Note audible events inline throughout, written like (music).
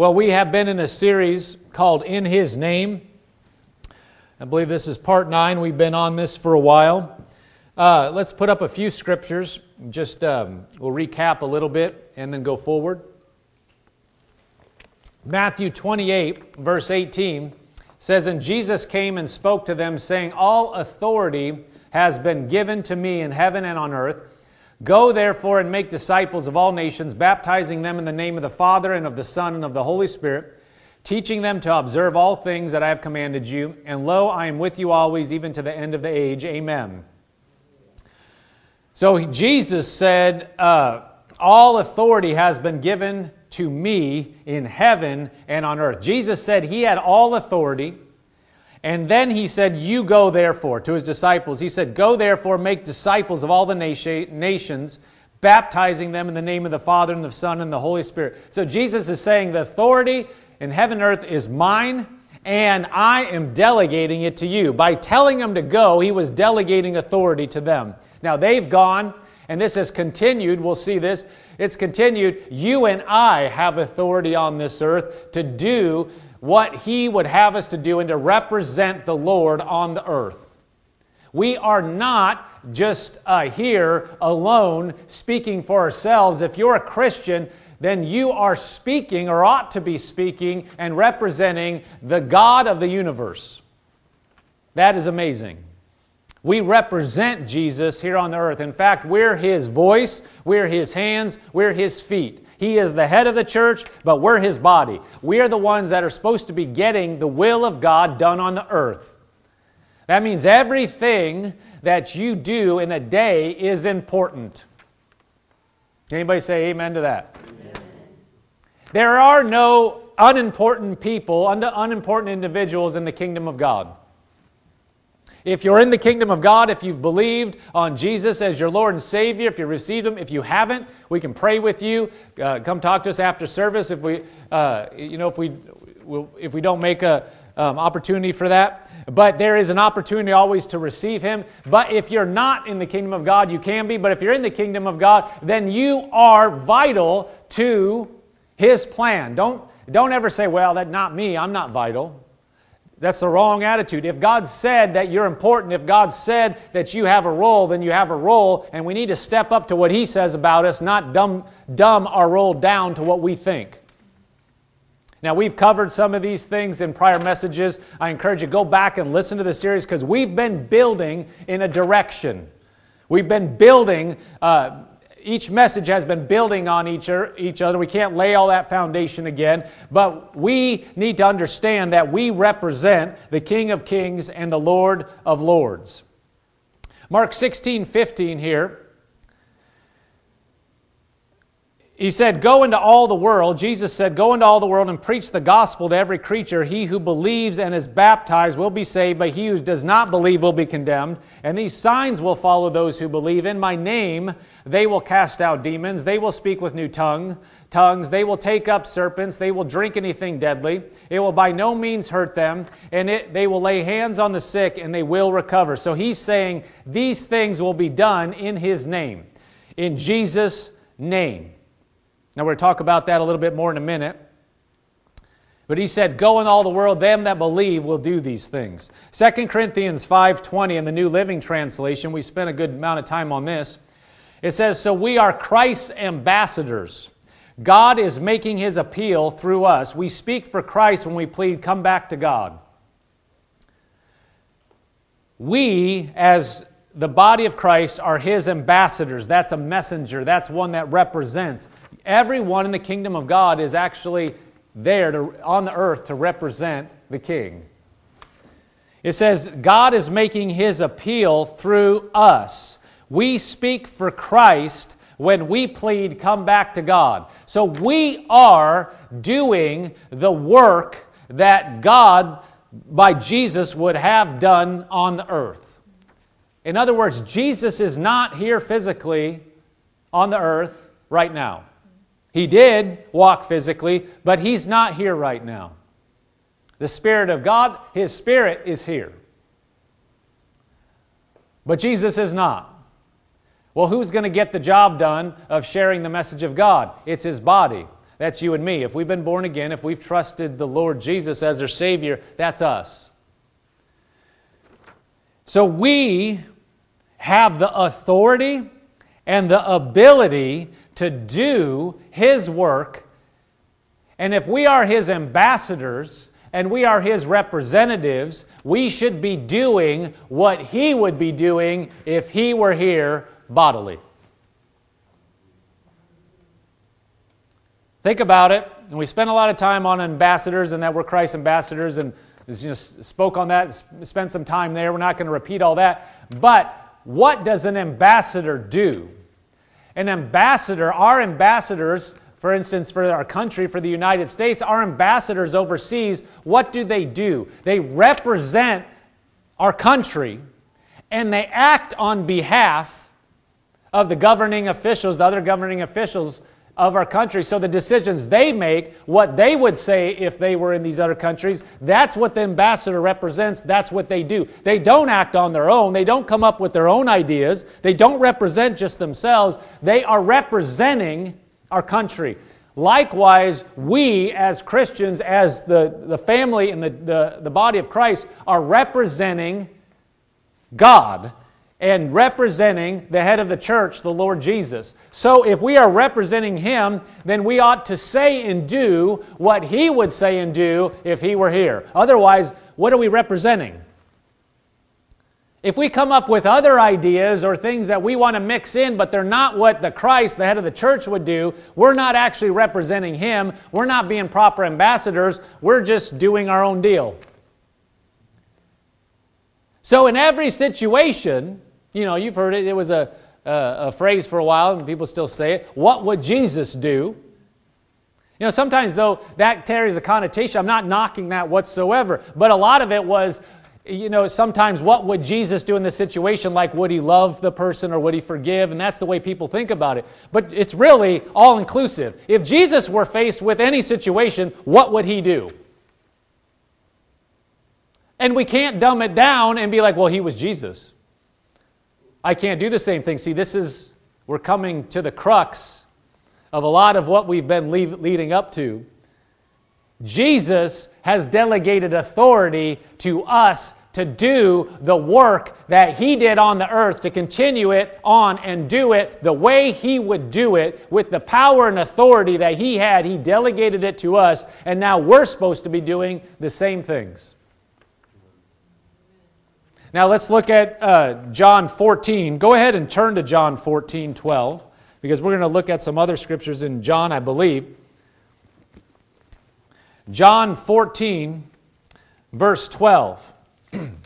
Well, we have been in a series called In His Name. I believe this is part nine. We've been on this for a while. Uh, let's put up a few scriptures. Just um, we'll recap a little bit and then go forward. Matthew 28, verse 18 says, And Jesus came and spoke to them, saying, All authority has been given to me in heaven and on earth. Go therefore and make disciples of all nations, baptizing them in the name of the Father and of the Son and of the Holy Spirit, teaching them to observe all things that I have commanded you. And lo, I am with you always, even to the end of the age. Amen. So Jesus said, uh, All authority has been given to me in heaven and on earth. Jesus said he had all authority. And then he said, You go therefore, to his disciples. He said, Go therefore, make disciples of all the nations, baptizing them in the name of the Father and the Son and the Holy Spirit. So Jesus is saying, The authority in heaven and earth is mine, and I am delegating it to you. By telling them to go, he was delegating authority to them. Now they've gone, and this has continued. We'll see this. It's continued. You and I have authority on this earth to do what He would have us to do and to represent the Lord on the earth. We are not just uh, here alone speaking for ourselves. If you're a Christian, then you are speaking or ought to be speaking and representing the God of the universe. That is amazing. We represent Jesus here on the earth. In fact, we're His voice, we're His hands, we're His feet. He is the head of the church, but we're his body. We are the ones that are supposed to be getting the will of God done on the earth. That means everything that you do in a day is important. Anybody say amen to that? Amen. There are no unimportant people, unimportant individuals in the kingdom of God. If you're in the kingdom of God, if you've believed on Jesus as your Lord and Savior, if you received Him, if you haven't, we can pray with you. Uh, come talk to us after service if we, uh, you know, if we, if we don't make a um, opportunity for that. But there is an opportunity always to receive Him. But if you're not in the kingdom of God, you can be. But if you're in the kingdom of God, then you are vital to His plan. Don't don't ever say, "Well, that's not me. I'm not vital." That's the wrong attitude. If God said that you're important, if God said that you have a role, then you have a role, and we need to step up to what He says about us, not dumb, dumb our role down to what we think. Now, we've covered some of these things in prior messages. I encourage you go back and listen to the series because we've been building in a direction. We've been building uh, each message has been building on each, er, each other. We can't lay all that foundation again, but we need to understand that we represent the King of Kings and the Lord of Lords. Mark 16 15 here He said, Go into all the world. Jesus said, Go into all the world and preach the gospel to every creature. He who believes and is baptized will be saved, but he who does not believe will be condemned. And these signs will follow those who believe. In my name, they will cast out demons. They will speak with new tongue, tongues. They will take up serpents. They will drink anything deadly. It will by no means hurt them. And it, they will lay hands on the sick and they will recover. So he's saying these things will be done in his name, in Jesus' name. Now, we're going to talk about that a little bit more in a minute. But he said, Go in all the world, them that believe will do these things. 2 Corinthians 5.20 in the New Living Translation, we spent a good amount of time on this. It says, So we are Christ's ambassadors. God is making his appeal through us. We speak for Christ when we plead, Come back to God. We, as the body of Christ, are his ambassadors. That's a messenger, that's one that represents. Everyone in the kingdom of God is actually there to, on the earth to represent the king. It says, God is making his appeal through us. We speak for Christ when we plead, come back to God. So we are doing the work that God, by Jesus, would have done on the earth. In other words, Jesus is not here physically on the earth right now. He did walk physically, but he's not here right now. The Spirit of God, his Spirit is here. But Jesus is not. Well, who's going to get the job done of sharing the message of God? It's his body. That's you and me. If we've been born again, if we've trusted the Lord Jesus as our Savior, that's us. So we have the authority and the ability to do His work. And if we are His ambassadors and we are His representatives, we should be doing what He would be doing if He were here bodily. Think about it. And we spent a lot of time on ambassadors and that we're Christ's ambassadors and you know, spoke on that, spent some time there. We're not going to repeat all that. But what does an ambassador do? An ambassador, our ambassadors, for instance, for our country, for the United States, our ambassadors overseas, what do they do? They represent our country and they act on behalf of the governing officials, the other governing officials of our country. So the decisions they make, what they would say if they were in these other countries, that's what the ambassador represents. That's what they do. They don't act on their own. They don't come up with their own ideas. They don't represent just themselves. They are representing our country. Likewise, we as Christians, as the, the family and the, the, the body of Christ, are representing God and representing the head of the church, the Lord Jesus. So if we are representing him, then we ought to say and do what he would say and do if he were here. Otherwise, what are we representing? If we come up with other ideas or things that we want to mix in, but they're not what the Christ, the head of the church, would do, we're not actually representing him. We're not being proper ambassadors. We're just doing our own deal. So, in every situation, you know, you've heard it. It was a, a, a phrase for a while, and people still say it. What would Jesus do? You know, sometimes, though, that carries a connotation. I'm not knocking that whatsoever. But a lot of it was, you know, sometimes what would Jesus do in this situation? Like, would he love the person or would he forgive? And that's the way people think about it. But it's really all inclusive. If Jesus were faced with any situation, what would he do? And we can't dumb it down and be like, well, he was Jesus. I can't do the same thing. See, this is, we're coming to the crux of a lot of what we've been leading up to. Jesus has delegated authority to us to do the work that He did on the earth, to continue it on and do it the way He would do it with the power and authority that He had. He delegated it to us, and now we're supposed to be doing the same things. Now let's look at uh, John 14. Go ahead and turn to John 14, 12, because we're going to look at some other scriptures in John, I believe. John 14, verse 12. (clears throat)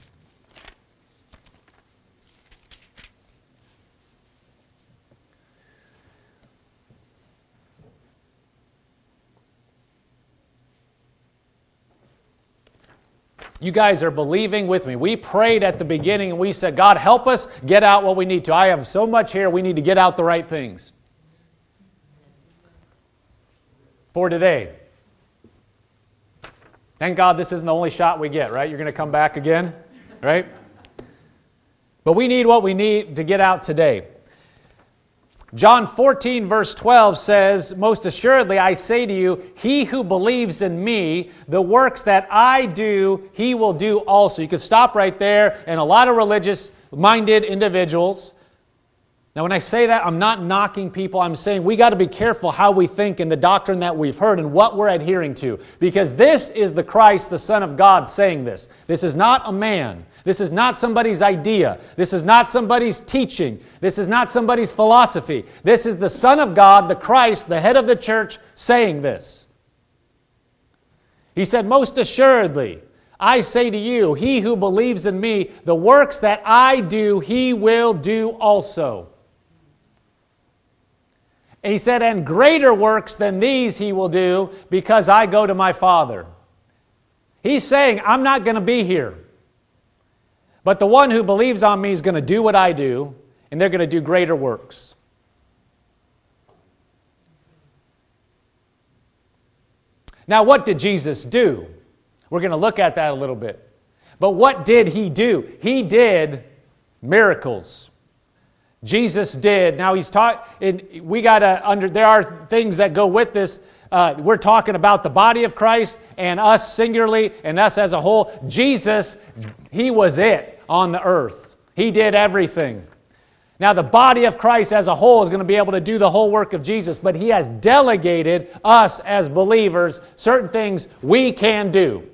You guys are believing with me. We prayed at the beginning and we said, God, help us get out what we need to. I have so much here, we need to get out the right things. For today. Thank God this isn't the only shot we get, right? You're going to come back again, right? But we need what we need to get out today. John 14, verse 12 says, Most assuredly I say to you, he who believes in me, the works that I do, he will do also. You could stop right there, and a lot of religious minded individuals. Now, when I say that, I'm not knocking people. I'm saying we got to be careful how we think and the doctrine that we've heard and what we're adhering to. Because this is the Christ, the Son of God, saying this. This is not a man. This is not somebody's idea. This is not somebody's teaching. This is not somebody's philosophy. This is the Son of God, the Christ, the head of the church, saying this. He said, Most assuredly, I say to you, he who believes in me, the works that I do, he will do also. And he said, And greater works than these he will do because I go to my Father. He's saying, I'm not going to be here. But the one who believes on me is going to do what I do, and they're going to do greater works. Now, what did Jesus do? We're going to look at that a little bit. But what did he do? He did miracles. Jesus did. Now he's taught. We got to under. There are things that go with this uh, we're talking about the body of Christ and us singularly and us as a whole. Jesus, He was it on the earth, He did everything. Now, the body of Christ as a whole is going to be able to do the whole work of Jesus, but He has delegated us as believers certain things we can do.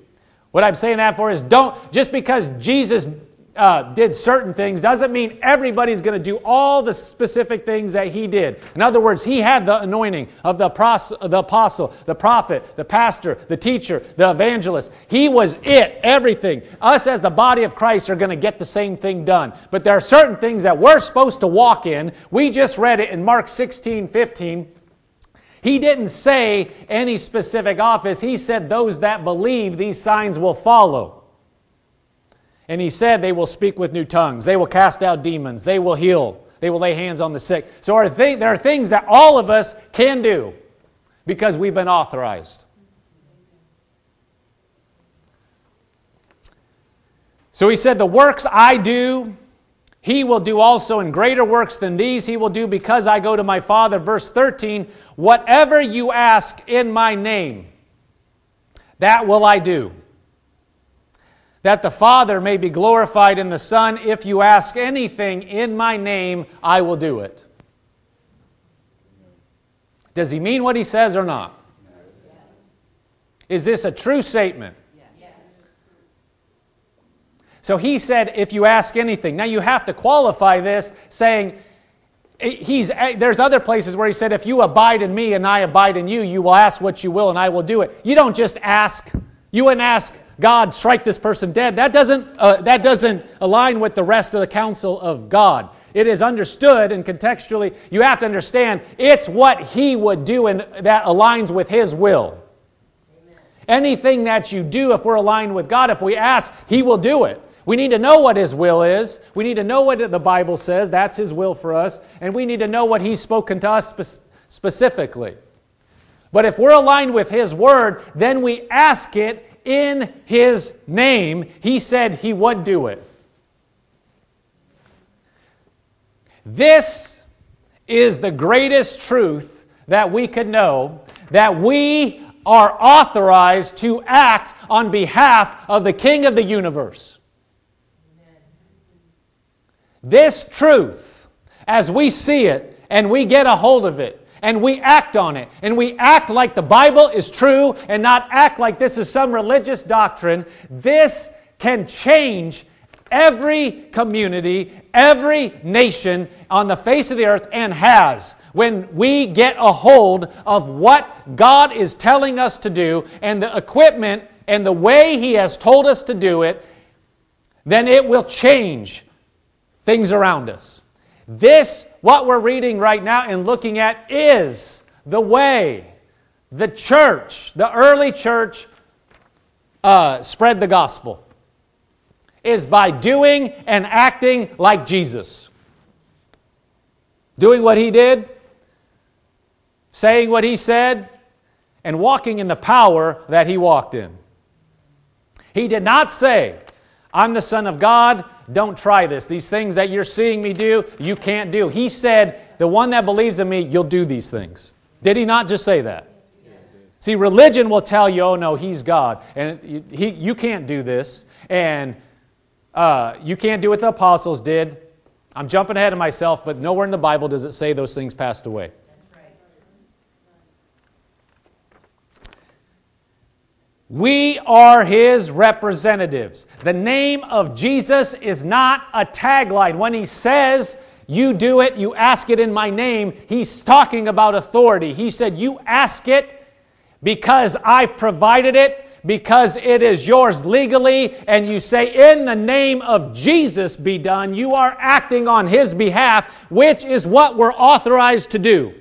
What I'm saying that for is don't, just because Jesus uh, did certain things doesn't mean everybody's going to do all the specific things that he did. In other words, he had the anointing of the, pros- the apostle, the prophet, the pastor, the teacher, the evangelist. He was it, everything. Us as the body of Christ are going to get the same thing done. But there are certain things that we're supposed to walk in. We just read it in Mark 16, 15. He didn't say any specific office. He said, Those that believe, these signs will follow. And he said, They will speak with new tongues, they will cast out demons, they will heal, they will lay hands on the sick. So are th- there are things that all of us can do because we've been authorized. So he said, The works I do, he will do also, in greater works than these he will do because I go to my Father. Verse 13, whatever you ask in my name, that will I do that the Father may be glorified in the Son. If you ask anything in my name, I will do it. Does he mean what he says or not? Yes. Is this a true statement? Yes. So he said, if you ask anything. Now you have to qualify this saying, eh, He's, eh, there's other places where he said, If you abide in me and I abide in you, you will ask what you will and I will do it. You don't just ask. You wouldn't ask, God, strike this person dead. That doesn't, uh, that doesn't align with the rest of the counsel of God. It is understood and contextually, you have to understand it's what He would do and that aligns with His will. Anything that you do, if we're aligned with God, if we ask, He will do it. We need to know what His will is. We need to know what the Bible says. That's His will for us. And we need to know what He's spoken to us spe- specifically. But if we're aligned with His Word, then we ask it in his name, he said he would do it. This is the greatest truth that we could know that we are authorized to act on behalf of the King of the universe. This truth, as we see it and we get a hold of it, and we act on it. And we act like the Bible is true and not act like this is some religious doctrine. This can change every community, every nation on the face of the earth, and has. When we get a hold of what God is telling us to do and the equipment and the way He has told us to do it, then it will change things around us. This what we're reading right now and looking at is the way the church, the early church, uh, spread the gospel. Is by doing and acting like Jesus. Doing what he did, saying what he said, and walking in the power that he walked in. He did not say, I'm the Son of God, don't try this. These things that you're seeing me do, you can't do. He said, The one that believes in me, you'll do these things. Did he not just say that? See, religion will tell you, oh no, he's God, and he, you can't do this, and uh, you can't do what the apostles did. I'm jumping ahead of myself, but nowhere in the Bible does it say those things passed away. We are his representatives. The name of Jesus is not a tagline. When he says, You do it, you ask it in my name, he's talking about authority. He said, You ask it because I've provided it, because it is yours legally, and you say, In the name of Jesus be done. You are acting on his behalf, which is what we're authorized to do.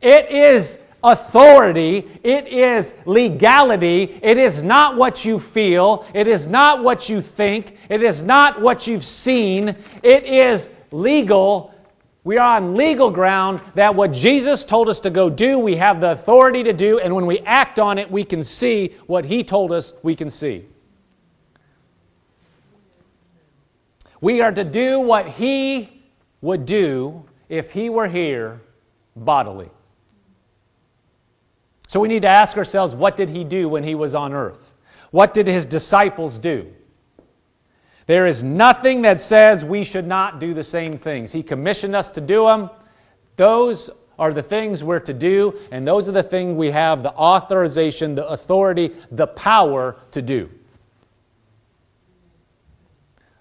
It is authority, it is legality, it is not what you feel, it is not what you think, it is not what you've seen, it is legal. We are on legal ground that what Jesus told us to go do, we have the authority to do, and when we act on it, we can see what He told us we can see. We are to do what He would do if He were here bodily. So we need to ask ourselves what did he do when he was on earth? What did his disciples do? There is nothing that says we should not do the same things. He commissioned us to do them. Those are the things we're to do, and those are the things we have the authorization, the authority, the power to do.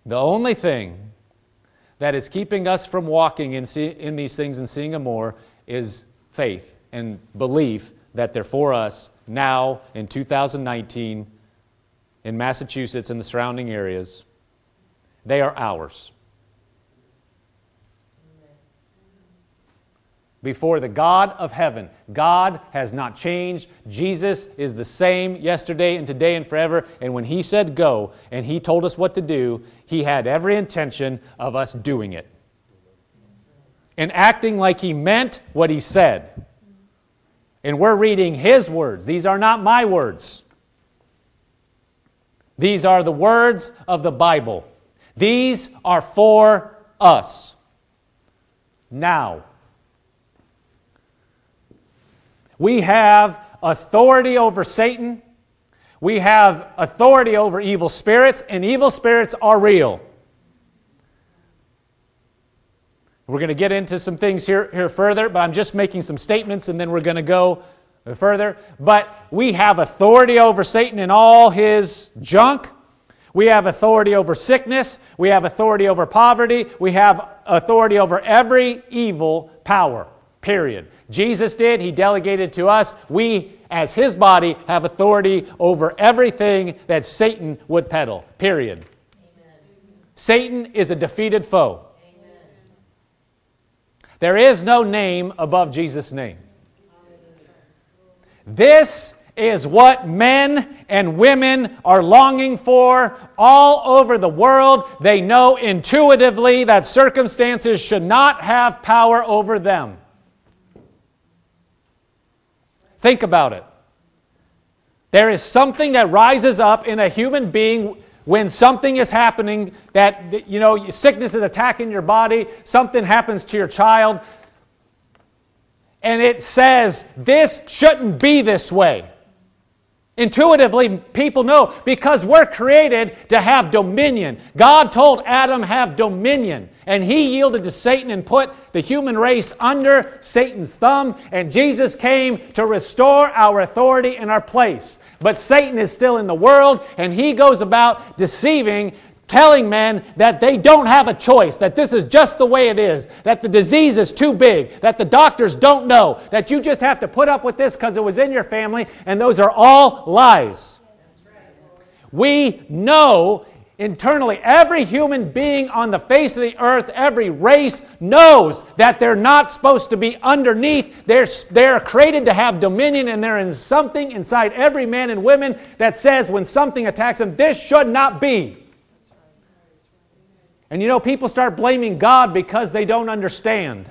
The only thing that is keeping us from walking in, see, in these things and seeing them more is faith and belief that they're for us now in 2019 in Massachusetts and the surrounding areas. They are ours. before the God of heaven. God has not changed. Jesus is the same yesterday and today and forever. And when He said go and He told us what to do, He had every intention of us doing it and acting like He meant what He said. And we're reading His words. These are not my words. These are the words of the Bible. These are for us. Now, We have authority over Satan. We have authority over evil spirits, and evil spirits are real. We're going to get into some things here, here further, but I'm just making some statements and then we're going to go further. But we have authority over Satan and all his junk. We have authority over sickness. We have authority over poverty. We have authority over every evil power, period. Jesus did, He delegated to us. We, as His body, have authority over everything that Satan would peddle, period. Amen. Satan is a defeated foe. There is no name above Jesus' name. This is what men and women are longing for all over the world. They know intuitively that circumstances should not have power over them. Think about it. There is something that rises up in a human being when something is happening that, you know, sickness is attacking your body, something happens to your child, and it says, this shouldn't be this way. Intuitively, people know because we're created to have dominion. God told Adam, have dominion. And he yielded to Satan and put the human race under Satan's thumb. And Jesus came to restore our authority and our place. But Satan is still in the world, and he goes about deceiving telling men that they don't have a choice, that this is just the way it is, that the disease is too big, that the doctors don't know, that you just have to put up with this because it was in your family, and those are all lies. We know internally, every human being on the face of the earth, every race knows that they're not supposed to be underneath. They're, they're created to have dominion, and there is something inside every man and woman that says when something attacks them, this should not be. And you know, people start blaming God because they don't understand.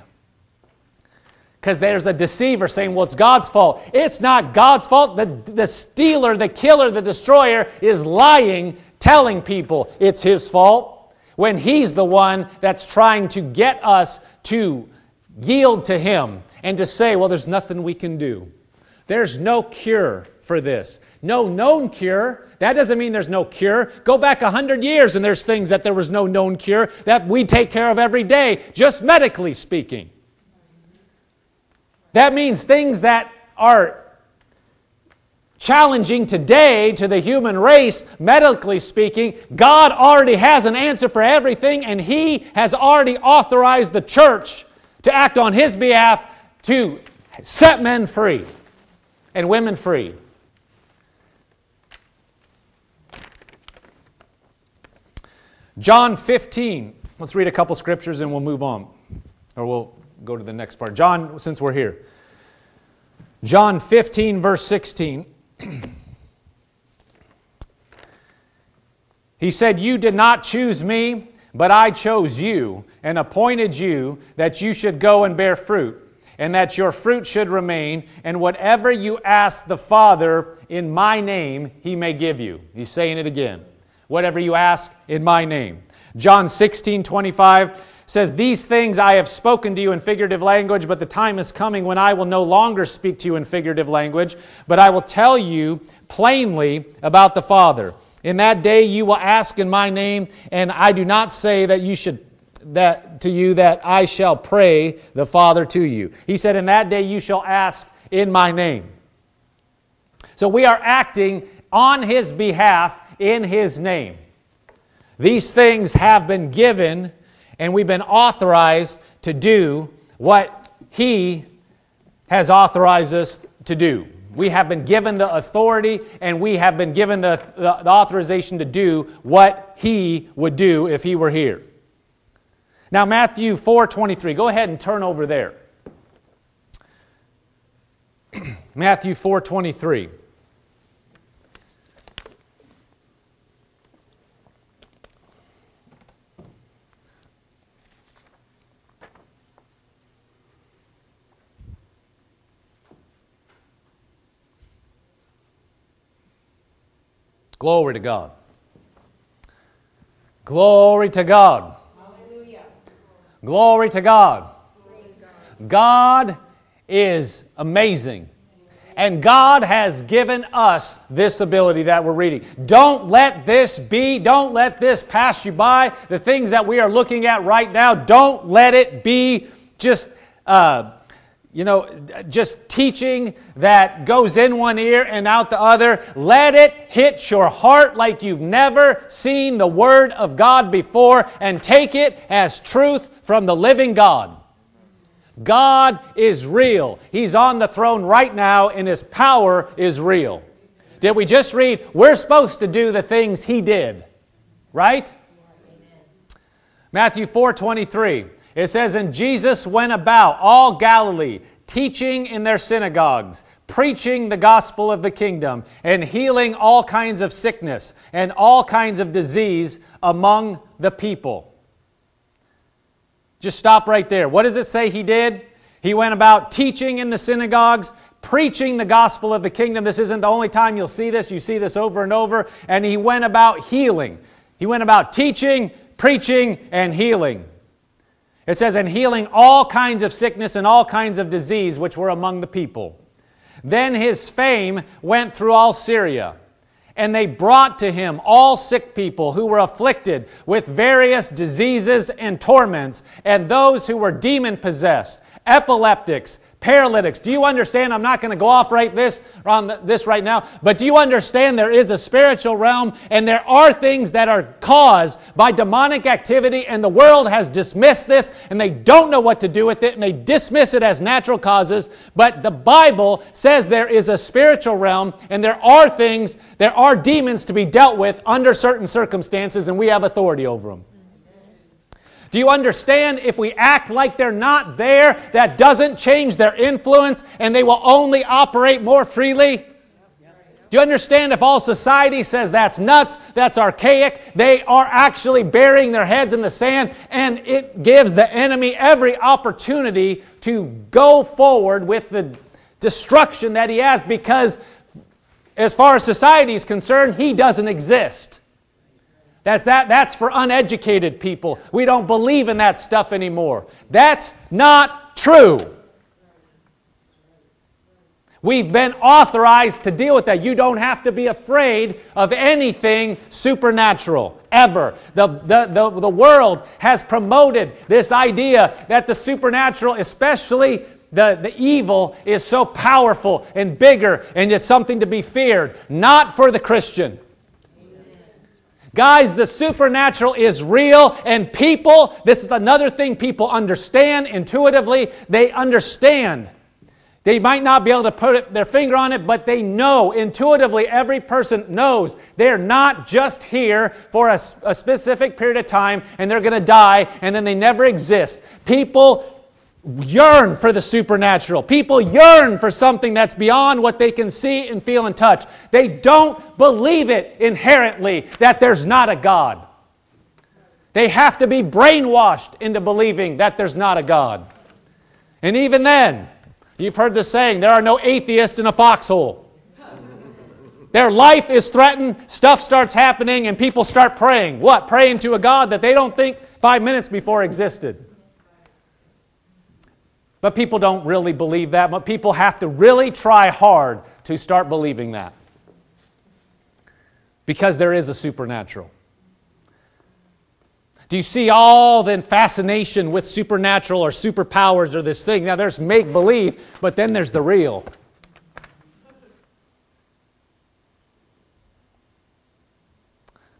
Because there's a deceiver saying, well, it's God's fault. It's not God's fault. The, the stealer, the killer, the destroyer is lying, telling people it's his fault when he's the one that's trying to get us to yield to him and to say, well, there's nothing we can do. There's no cure for this. No known cure. That doesn't mean there's no cure. Go back a hundred years and there's things that there was no known cure that we take care of every day, just medically speaking. That means things that are challenging today to the human race, medically speaking, God already has an answer for everything, and He has already authorized the church to act on His behalf to set men free and women free. John 15. Let's read a couple scriptures and we'll move on. Or we'll go to the next part. John, since we're here. John 15, verse 16. He said, You did not choose me, but I chose you and appointed you that you should go and bear fruit, and that your fruit should remain, and whatever you ask the Father in my name, he may give you. He's saying it again whatever you ask in my name. John 16, 25 says, These things I have spoken to you in figurative language, but the time is coming when I will no longer speak to you in figurative language, but I will tell you plainly about the Father. In that day you will ask in my name, and I do not say that you should that to you that I shall pray the Father to you. He said, In that day you shall ask in my name. So we are acting on his behalf in his name. These things have been given, and we've been authorized to do what he has authorized us to do. We have been given the authority and we have been given the, the, the, authorization to do what he would do if he were here. Now, Matthew 4 23. Go ahead and turn over there. (clears throat) Matthew 4 23. Glory to God. Glory to God. Hallelujah. Glory to God. God is amazing. And God has given us this ability that we're reading. Don't let this be, don't let this pass you by. The things that we are looking at right now, don't let it be just uh, you know, just teaching that goes in one ear and out the other. Let it hit your heart like you've never seen the Word of God before and take it as truth from the living God. God is real. He's on the throne right now and His power is real. Did we just read? We're supposed to do the things He did, right? Matthew 4 23. It says, And Jesus went about all Galilee, teaching in their synagogues, preaching the gospel of the kingdom, and healing all kinds of sickness and all kinds of disease among the people. Just stop right there. What does it say he did? He went about teaching in the synagogues, preaching the gospel of the kingdom. This isn't the only time you'll see this. You see this over and over. And he went about healing. He went about teaching, preaching, and healing. It says, and healing all kinds of sickness and all kinds of disease which were among the people. Then his fame went through all Syria. And they brought to him all sick people who were afflicted with various diseases and torments, and those who were demon possessed, epileptics, paralytics. Do you understand? I'm not going to go off right this on this right now, but do you understand there is a spiritual realm and there are things that are caused by demonic activity and the world has dismissed this and they don't know what to do with it and they dismiss it as natural causes, but the Bible says there is a spiritual realm and there are things, there are demons to be dealt with under certain circumstances and we have authority over them. Do you understand if we act like they're not there, that doesn't change their influence and they will only operate more freely? Do you understand if all society says that's nuts, that's archaic, they are actually burying their heads in the sand and it gives the enemy every opportunity to go forward with the destruction that he has because as far as society is concerned, he doesn't exist. That's, that, that's for uneducated people. We don't believe in that stuff anymore. That's not true. We've been authorized to deal with that. You don't have to be afraid of anything supernatural, ever. The, the, the, the world has promoted this idea that the supernatural, especially the, the evil, is so powerful and bigger and it's something to be feared. Not for the Christian. Guys, the supernatural is real, and people, this is another thing people understand intuitively. They understand. They might not be able to put their finger on it, but they know intuitively, every person knows they're not just here for a, a specific period of time and they're going to die and then they never exist. People yearn for the supernatural. People yearn for something that's beyond what they can see and feel and touch. They don't believe it inherently that there's not a God. They have to be brainwashed into believing that there's not a God. And even then, you've heard the saying there are no atheists in a foxhole. Their life is threatened, stuff starts happening, and people start praying. What? Praying to a God that they don't think five minutes before existed. But people don't really believe that. But people have to really try hard to start believing that. Because there is a supernatural. Do you see all the fascination with supernatural or superpowers or this thing? Now, there's make believe, but then there's the real.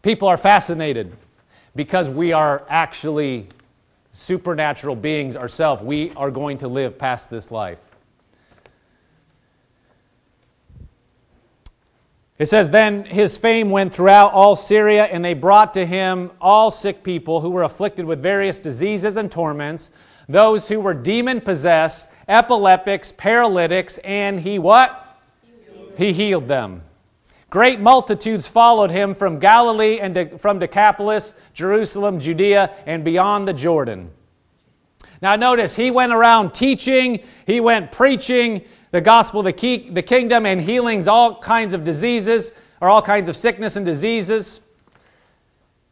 People are fascinated because we are actually supernatural beings ourselves. We are going to live past this life. It says, Then his fame went throughout all Syria, and they brought to him all sick people who were afflicted with various diseases and torments, those who were demon possessed, epileptics, paralytics, and he what? He healed them. Great multitudes followed him from Galilee and de- from Decapolis, Jerusalem, Judea, and beyond the Jordan. Now, notice, he went around teaching, he went preaching the gospel, the, key, the kingdom, and healings all kinds of diseases, or all kinds of sickness and diseases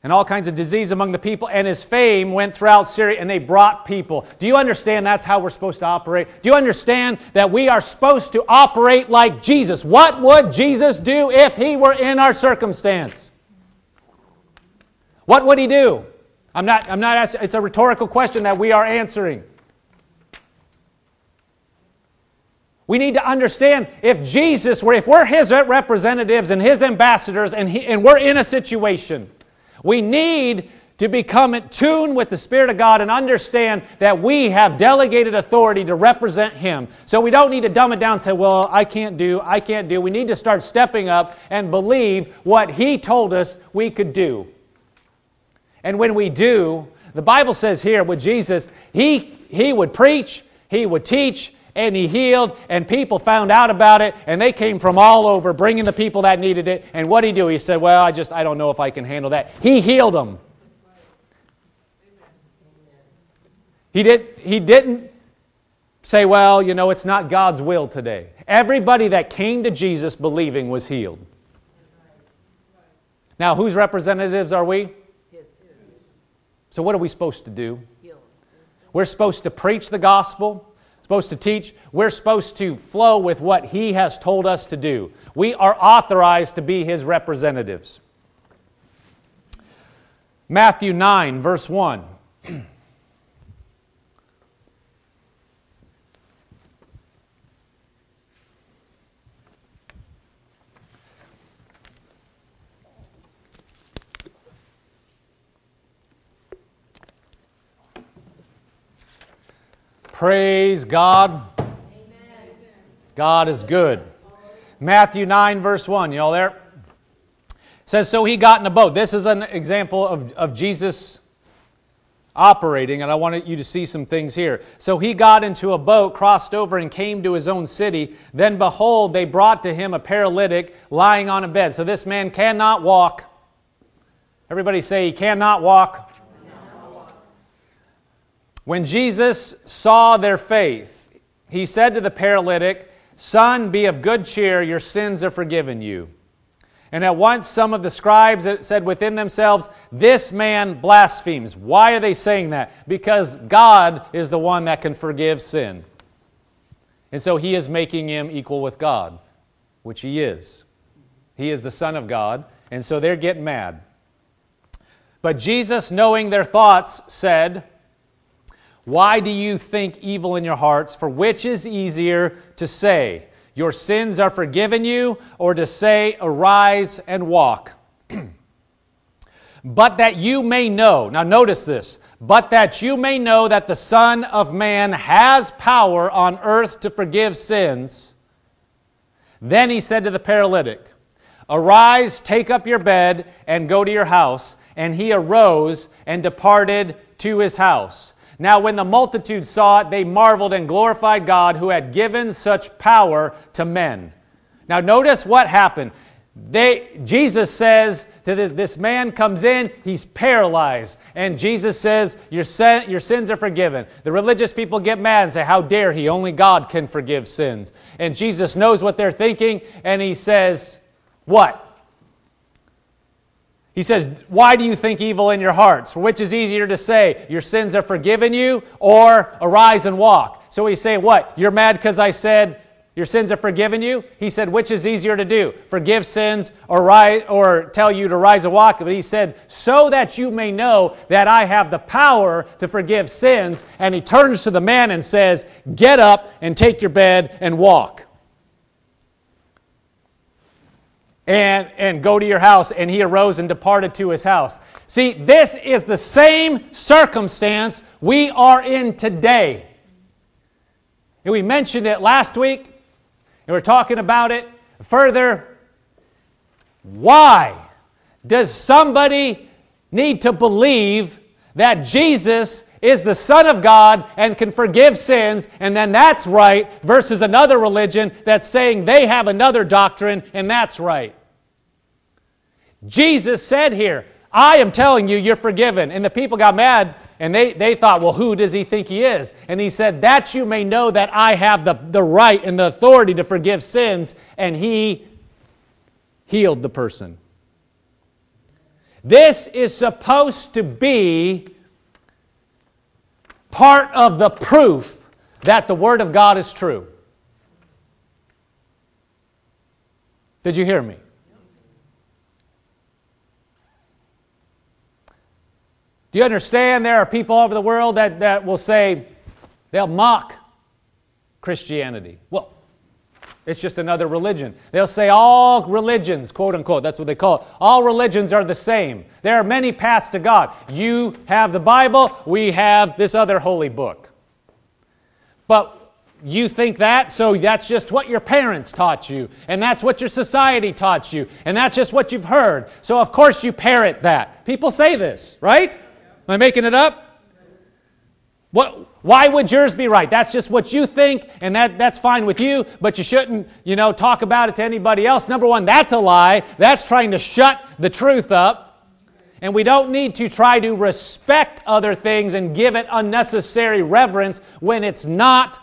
and all kinds of disease among the people, and his fame went throughout Syria, and they brought people. Do you understand that's how we're supposed to operate? Do you understand that we are supposed to operate like Jesus? What would Jesus do if he were in our circumstance? What would he do? I'm not, I'm not asking, it's a rhetorical question that we are answering. We need to understand if Jesus were, if we're his representatives and his ambassadors, and, he, and we're in a situation, we need to become in tune with the Spirit of God and understand that we have delegated authority to represent Him. So we don't need to dumb it down and say, well, I can't do, I can't do. We need to start stepping up and believe what He told us we could do. And when we do, the Bible says here with Jesus, He, he would preach, He would teach, and he healed, and people found out about it, and they came from all over bringing the people that needed it. And what did he do? He said, Well, I just, I don't know if I can handle that. He healed them. He, did, he didn't say, Well, you know, it's not God's will today. Everybody that came to Jesus believing was healed. Now, whose representatives are we? So, what are we supposed to do? We're supposed to preach the gospel supposed to teach. We're supposed to flow with what He has told us to do. We are authorized to be His representatives. Matthew 9, verse 1. (clears throat) Praise God. God is good. Matthew 9, verse 1. You all there? Says, So he got in a boat. This is an example of, of Jesus operating, and I wanted you to see some things here. So he got into a boat, crossed over, and came to his own city. Then behold, they brought to him a paralytic lying on a bed. So this man cannot walk. Everybody say he cannot walk. When Jesus saw their faith, he said to the paralytic, Son, be of good cheer, your sins are forgiven you. And at once some of the scribes said within themselves, This man blasphemes. Why are they saying that? Because God is the one that can forgive sin. And so he is making him equal with God, which he is. He is the Son of God, and so they're getting mad. But Jesus, knowing their thoughts, said, why do you think evil in your hearts? For which is easier to say, Your sins are forgiven you, or to say, Arise and walk? (clears throat) but that you may know, now notice this, but that you may know that the Son of Man has power on earth to forgive sins. Then he said to the paralytic, Arise, take up your bed, and go to your house. And he arose and departed to his house. Now, when the multitude saw it, they marveled and glorified God who had given such power to men. Now, notice what happened. They, Jesus says to this, this man comes in, he's paralyzed. And Jesus says, your, sin, your sins are forgiven. The religious people get mad and say, How dare he? Only God can forgive sins. And Jesus knows what they're thinking, and he says, What? He says, Why do you think evil in your hearts? For which is easier to say, Your sins are forgiven you, or arise and walk? So he's saying, What? You're mad because I said, your sins are forgiven you? He said, which is easier to do? Forgive sins or, rise, or tell you to rise and walk? But he said, so that you may know that I have the power to forgive sins. And he turns to the man and says, Get up and take your bed and walk. And, and go to your house. And he arose and departed to his house. See, this is the same circumstance we are in today. And we mentioned it last week and we're talking about it further. Why does somebody need to believe that Jesus is the Son of God and can forgive sins, and then that's right, versus another religion that's saying they have another doctrine and that's right? Jesus said here, I am telling you, you're forgiven. And the people got mad and they, they thought, well, who does he think he is? And he said, that you may know that I have the, the right and the authority to forgive sins. And he healed the person. This is supposed to be part of the proof that the Word of God is true. Did you hear me? Do you understand there are people all over the world that, that will say, they'll mock Christianity? Well, it's just another religion. They'll say all religions, quote unquote, that's what they call it, all religions are the same. There are many paths to God. You have the Bible, we have this other holy book. But you think that, so that's just what your parents taught you, and that's what your society taught you, and that's just what you've heard. So, of course, you parrot that. People say this, right? Am I making it up? What, why would yours be right? That's just what you think, and that, that's fine with you, but you shouldn't, you know, talk about it to anybody else. Number one, that's a lie. That's trying to shut the truth up. And we don't need to try to respect other things and give it unnecessary reverence when it's not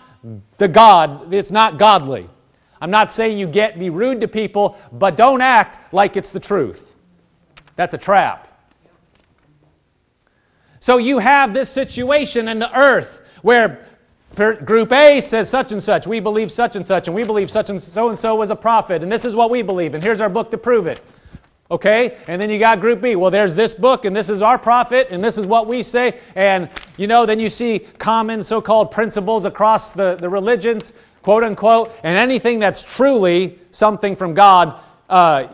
the God, it's not godly. I'm not saying you get be rude to people, but don't act like it's the truth. That's a trap. So you have this situation in the earth where group A says such and such, we believe such and such, and we believe such and so and so was a prophet, and this is what we believe, and here's our book to prove it. Okay? And then you got group B. Well, there's this book, and this is our prophet, and this is what we say. And, you know, then you see common so called principles across the, the religions, quote unquote, and anything that's truly something from God uh,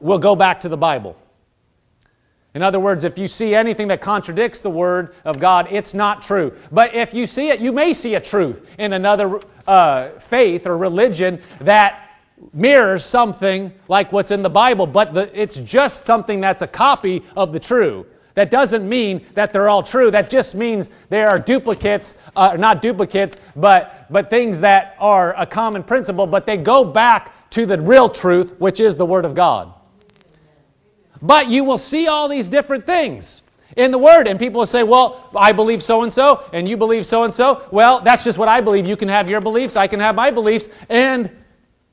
will go back to the Bible. In other words, if you see anything that contradicts the Word of God, it's not true. But if you see it, you may see a truth in another uh, faith or religion that mirrors something like what's in the Bible, but the, it's just something that's a copy of the true. That doesn't mean that they're all true. That just means there are duplicates, uh, not duplicates, but, but things that are a common principle, but they go back to the real truth, which is the Word of God. But you will see all these different things in the Word. And people will say, well, I believe so and so, and you believe so and so. Well, that's just what I believe. You can have your beliefs, I can have my beliefs. And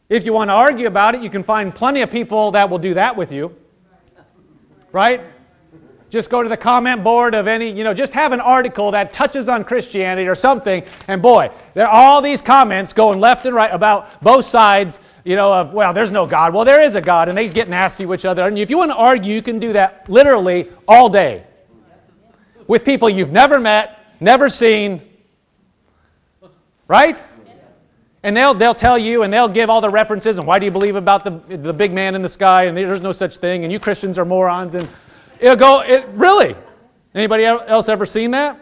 if you want to argue about it, you can find plenty of people that will do that with you. Right? Just go to the comment board of any, you know, just have an article that touches on Christianity or something, and boy, there are all these comments going left and right about both sides you know, of, well, there's no God. Well, there is a God, and they get nasty with each other. And if you want to argue, you can do that literally all day with people you've never met, never seen, right? And they'll, they'll tell you and they'll give all the references and why do you believe about the, the big man in the sky and there's no such thing and you Christians are morons and it'll go, it, really? Anybody else ever seen that?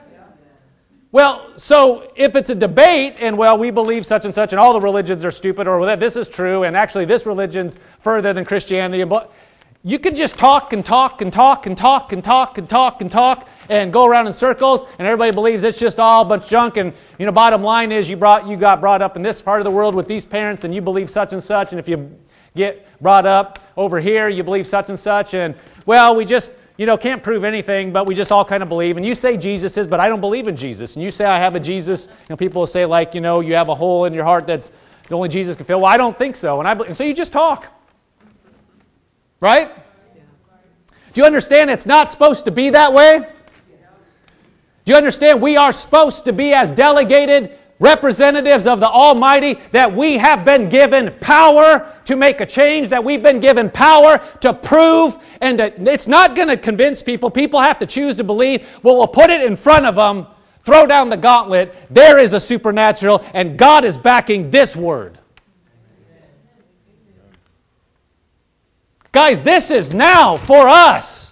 Well, so if it's a debate and, well, we believe such and such and all the religions are stupid or that this is true and actually this religion's further than Christianity, but you can just talk and talk and talk and talk and talk and talk and talk and go around in circles and everybody believes it's just all a bunch of junk and you know bottom line is you brought you got brought up in this part of the world with these parents and you believe such and such and if you get brought up over here you believe such and such and well we just you know, can't prove anything, but we just all kind of believe. And you say Jesus is, but I don't believe in Jesus. And you say I have a Jesus, you know, people will say like, you know, you have a hole in your heart that's the only Jesus can fill. Well, I don't think so. And I believe, so you just talk. Right? Do you understand it's not supposed to be that way? Do you understand we are supposed to be as delegated representatives of the Almighty, that we have been given power to make a change, that we've been given power to prove, and to, it's not going to convince people. People have to choose to believe. Well, we'll put it in front of them, throw down the gauntlet. There is a supernatural, and God is backing this word. Guys, this is now for us.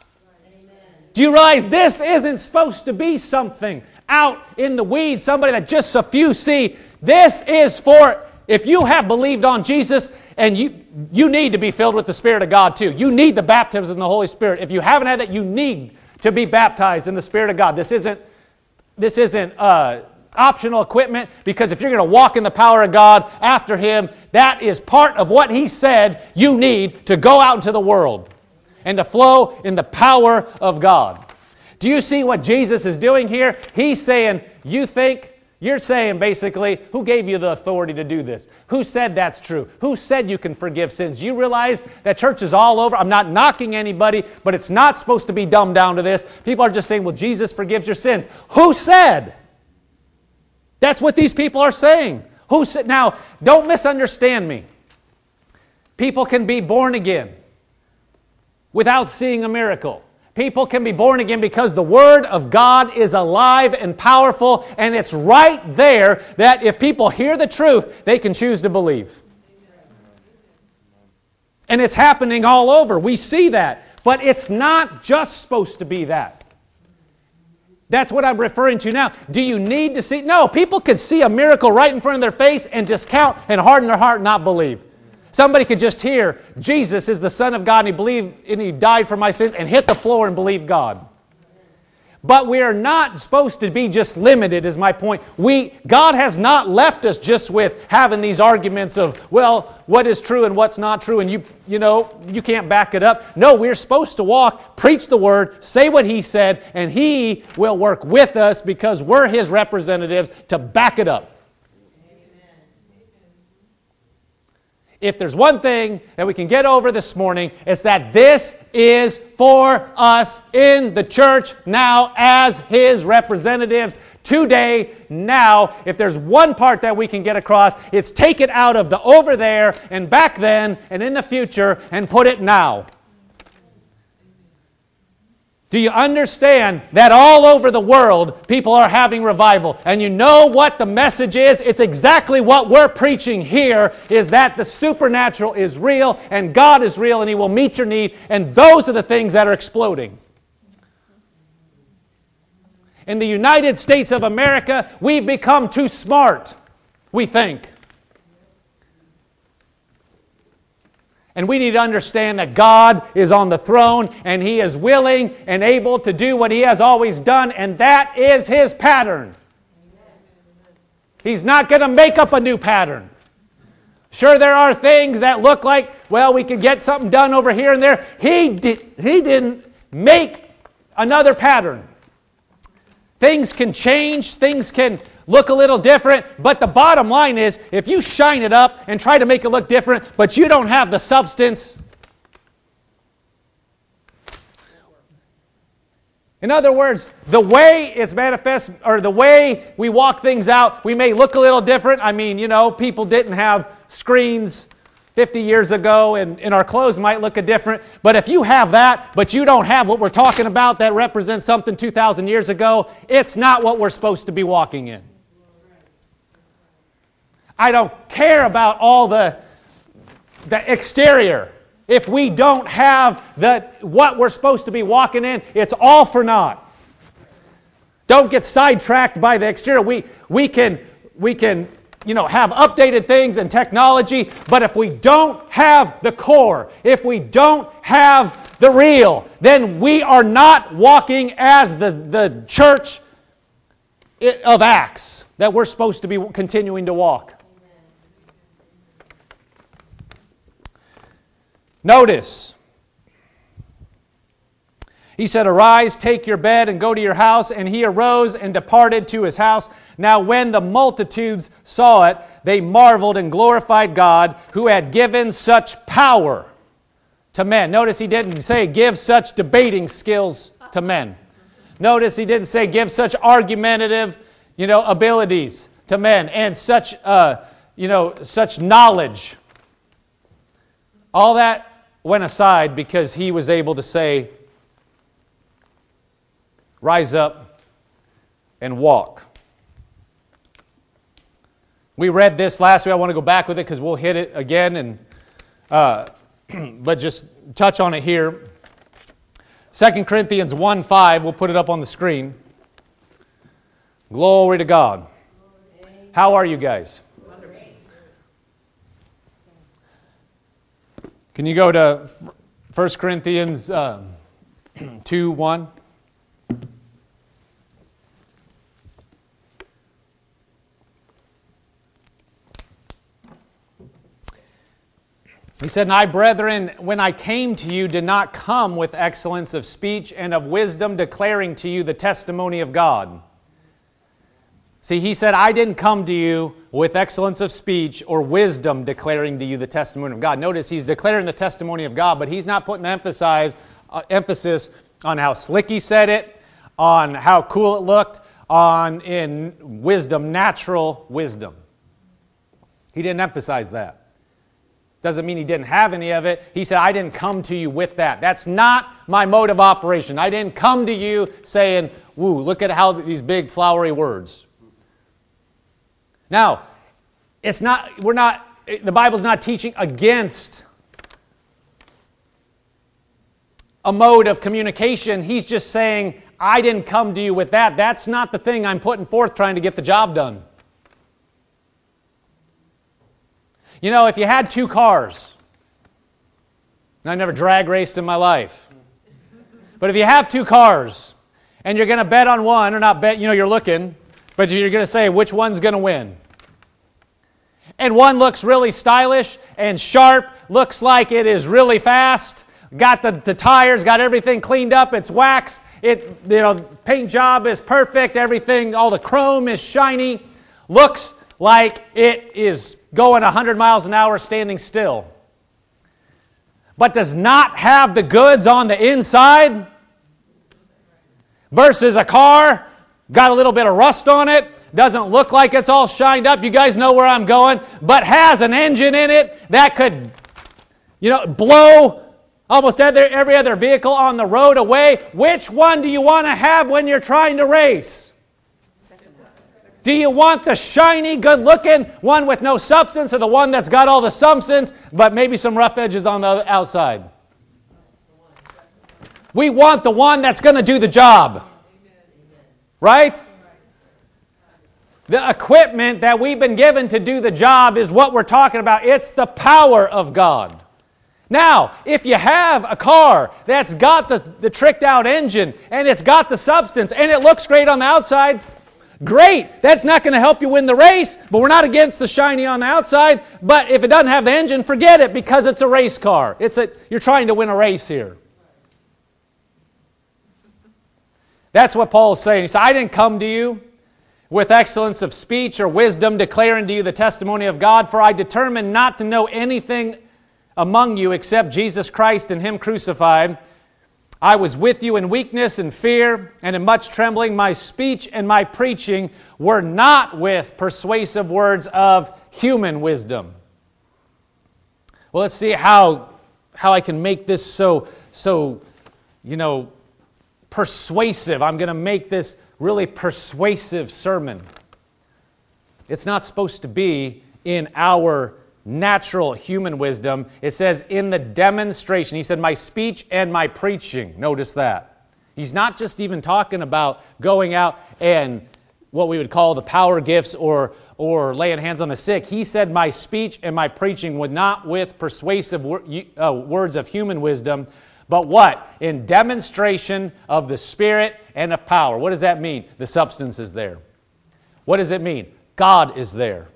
Do you realize this isn't supposed to be something out in the weeds, somebody that just a few see. This is for if you have believed on Jesus and you you need to be filled with the Spirit of God too. You need the baptism in the Holy Spirit. If you haven't had that, you need to be baptized in the Spirit of God. This isn't this isn't uh, optional equipment because if you're going to walk in the power of God after Him, that is part of what He said you need to go out into the world and to flow in the power of God. Do you see what Jesus is doing here? He's saying, You think, you're saying basically, who gave you the authority to do this? Who said that's true? Who said you can forgive sins? You realize that church is all over. I'm not knocking anybody, but it's not supposed to be dumbed down to this. People are just saying, Well, Jesus forgives your sins. Who said? That's what these people are saying. Who said? Now, don't misunderstand me. People can be born again without seeing a miracle. People can be born again because the Word of God is alive and powerful, and it's right there that if people hear the truth, they can choose to believe. And it's happening all over. We see that. But it's not just supposed to be that. That's what I'm referring to now. Do you need to see? No, people could see a miracle right in front of their face and discount and harden their heart and not believe. Somebody could just hear Jesus is the Son of God and he believed and he died for my sins and hit the floor and believe God. But we are not supposed to be just limited, is my point. We, God has not left us just with having these arguments of, well, what is true and what's not true, and you, you know, you can't back it up. No, we're supposed to walk, preach the word, say what He said, and He will work with us because we're His representatives to back it up. If there's one thing that we can get over this morning, it's that this is for us in the church now as His representatives today, now. If there's one part that we can get across, it's take it out of the over there and back then and in the future and put it now. Do you understand that all over the world people are having revival? And you know what the message is? It's exactly what we're preaching here is that the supernatural is real and God is real and he will meet your need and those are the things that are exploding. In the United States of America, we've become too smart, we think. And we need to understand that God is on the throne and He is willing and able to do what He has always done, and that is His pattern. He's not going to make up a new pattern. Sure, there are things that look like, well, we could get something done over here and there. He, did, he didn't make another pattern. Things can change, things can look a little different, but the bottom line is if you shine it up and try to make it look different, but you don't have the substance, In other words, the way it's manifest, or the way we walk things out, we may look a little different. I mean, you know, people didn't have screens 50 years ago, and, and our clothes might look a different. But if you have that, but you don't have what we're talking about that represents something 2,000 years ago, it's not what we're supposed to be walking in. I don't care about all the, the exterior. If we don't have the, what we're supposed to be walking in, it's all for naught. Don't get sidetracked by the exterior. We, we can, we can you know, have updated things and technology, but if we don't have the core, if we don't have the real, then we are not walking as the, the church of Acts that we're supposed to be continuing to walk. Notice, he said, Arise, take your bed, and go to your house. And he arose and departed to his house. Now, when the multitudes saw it, they marveled and glorified God, who had given such power to men. Notice he didn't say give such debating skills to men. Notice he didn't say give such argumentative, you know, abilities to men and such, uh, you know, such knowledge. All that went aside because he was able to say, rise up and walk. We read this last week. I want to go back with it because we'll hit it again, and uh, (clears throat) but just touch on it here. 2 Corinthians 1 5, we'll put it up on the screen. Glory to God. How are you guys? Can you go to (clears throat) 1 Corinthians uh, 2 1? He said, And I, brethren, when I came to you, did not come with excellence of speech and of wisdom, declaring to you the testimony of God. See, he said, I didn't come to you with excellence of speech or wisdom declaring to you the testimony of God. Notice he's declaring the testimony of God, but he's not putting emphasize, uh, emphasis on how slick he said it, on how cool it looked, on in wisdom, natural wisdom. He didn't emphasize that. Doesn't mean he didn't have any of it. He said, I didn't come to you with that. That's not my mode of operation. I didn't come to you saying, Woo, look at how these big flowery words. Now, it's not, we're not, the Bible's not teaching against a mode of communication. He's just saying, I didn't come to you with that. That's not the thing I'm putting forth trying to get the job done. You know, if you had two cars, I never drag raced in my life, but if you have two cars and you're going to bet on one, or not bet, you know, you're looking, but you're going to say which one's going to win. And one looks really stylish and sharp, looks like it is really fast, got the, the tires, got everything cleaned up, it's wax, it, you know, paint job is perfect, everything, all the chrome is shiny, looks like it is going 100 miles an hour standing still, but does not have the goods on the inside, versus a car, got a little bit of rust on it, doesn't look like it's all shined up. You guys know where I'm going, but has an engine in it that could, you know, blow almost every other vehicle on the road away. Which one do you want to have when you're trying to race? Do you want the shiny, good looking one with no substance or the one that's got all the substance but maybe some rough edges on the outside? We want the one that's going to do the job. Right? The equipment that we've been given to do the job is what we're talking about. It's the power of God. Now, if you have a car that's got the, the tricked out engine and it's got the substance and it looks great on the outside, Great. That's not going to help you win the race, but we're not against the shiny on the outside. But if it doesn't have the engine, forget it because it's a race car. It's a, you're trying to win a race here. That's what Paul is saying. He said, I didn't come to you with excellence of speech or wisdom, declaring to you the testimony of God, for I determined not to know anything among you except Jesus Christ and Him crucified. I was with you in weakness and fear and in much trembling. My speech and my preaching were not with persuasive words of human wisdom. Well, let's see how, how I can make this so, so, you know, persuasive. I'm going to make this really persuasive sermon. It's not supposed to be in our natural human wisdom. It says, in the demonstration. He said, my speech and my preaching. Notice that. He's not just even talking about going out and what we would call the power gifts or, or laying hands on the sick. He said, My speech and my preaching would not with persuasive wor- uh, words of human wisdom, but what? In demonstration of the Spirit and of power. What does that mean? The substance is there. What does it mean? God is there.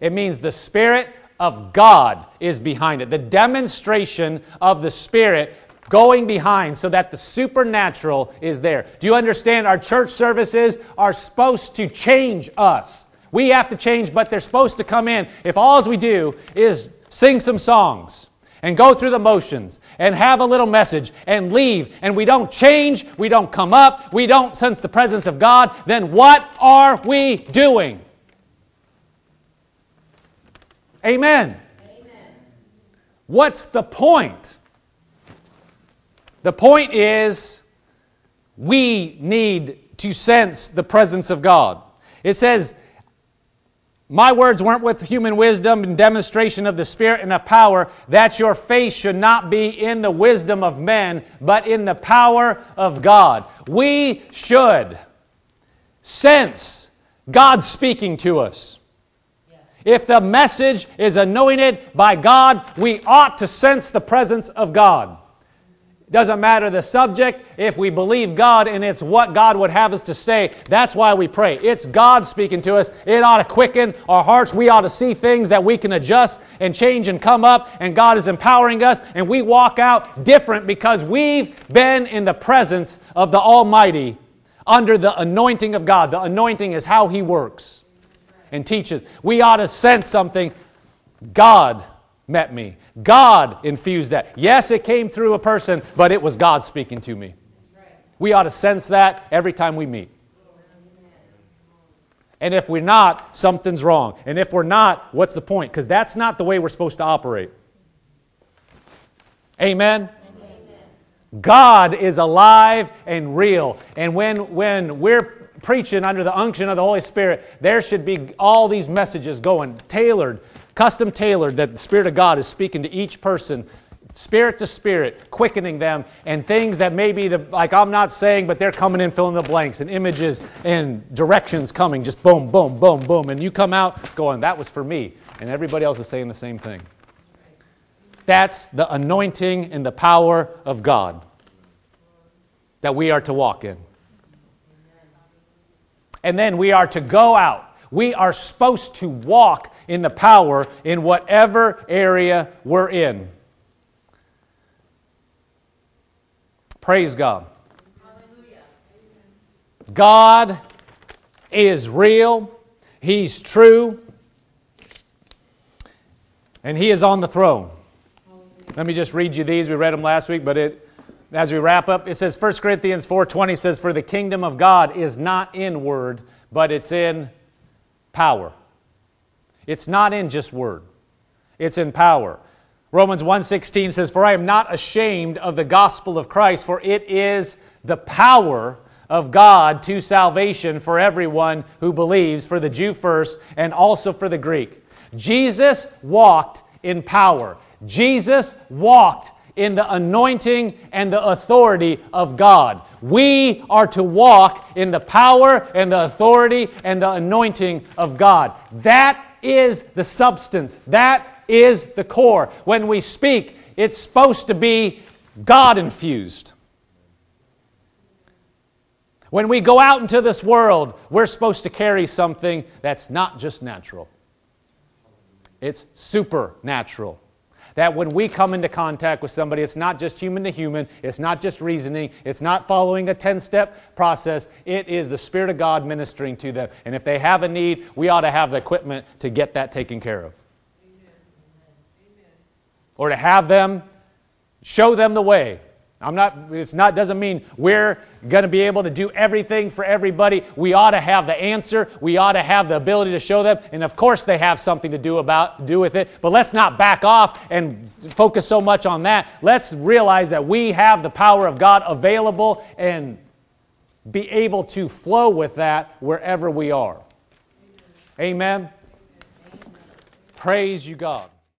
It means the Spirit of God is behind it. The demonstration of the Spirit going behind so that the supernatural is there. Do you understand? Our church services are supposed to change us. We have to change, but they're supposed to come in. If all we do is sing some songs and go through the motions and have a little message and leave and we don't change, we don't come up, we don't sense the presence of God, then what are we doing? Amen. Amen. What's the point? The point is we need to sense the presence of God. It says, my words weren't with human wisdom and demonstration of the Spirit and of power, that your faith should not be in the wisdom of men, but in the power of God. We should sense God speaking to us. If the message is anointed by God, we ought to sense the presence of God. Doesn't matter the subject, if we believe God and it's what God would have us to say, that's why we pray. It's God speaking to us. It ought to quicken our hearts. We ought to see things that we can adjust and change and come up, and God is empowering us, and we walk out different because we've been in the presence of the Almighty under the anointing of God. The anointing is how He works and teaches. We ought to sense something. God met me. God infused that. Yes, it came through a person, but it was God speaking to me. We ought to sense that every time we meet. And if we're not, something's wrong. And if we're not, what's the point? Because that's not the way we're supposed to operate. Amen? God is alive and real. And when, when we're preaching under the unction of the Holy Spirit, there should be all these messages going tailored custom tailored that the Spirit of God is speaking to each person, spirit to spirit, quickening them, and things that maybe, the, like I'm not saying, but they're coming in filling the blanks, and images and directions coming, just boom, boom, boom, boom. And you come out going, that was for me. And everybody else is saying the same thing. That's the anointing and the power of God that we are to walk in. And then we are to go out we are supposed to walk in the power in whatever area we're in. Praise God. God is real, He's true, and He is on the throne. Let me just read you these. We read them last week, but it, as we wrap up, it says 1 Corinthians 4:20 says, "For the kingdom of God is not in word, but it's in power. It's not in just word. It's in power. Romans 1:16 says, "For I am not ashamed of the gospel of Christ, for it is the power of God to salvation for everyone who believes, for the Jew first and also for the Greek." Jesus walked in power. Jesus walked in the anointing and the authority of God. We are to walk in the power and the authority and the anointing of God. That is the substance. That is the core. When we speak, it's supposed to be God infused. When we go out into this world, we're supposed to carry something that's not just natural, it's supernatural. That when we come into contact with somebody, it's not just human to human, it's not just reasoning, it's not following a 10 step process. It is the Spirit of God ministering to them. And if they have a need, we ought to have the equipment to get that taken care of. Amen. Or to have them show them the way. I'm not, it's not, doesn't mean we're going to be able to do everything for everybody. We ought to have the answer. We ought to have the ability to show them. And of course, they have something to do about, do with it. But let's not back off and focus so much on that. Let's realize that we have the power of God available and be able to flow with that wherever we are. Amen. Amen. Praise you, God.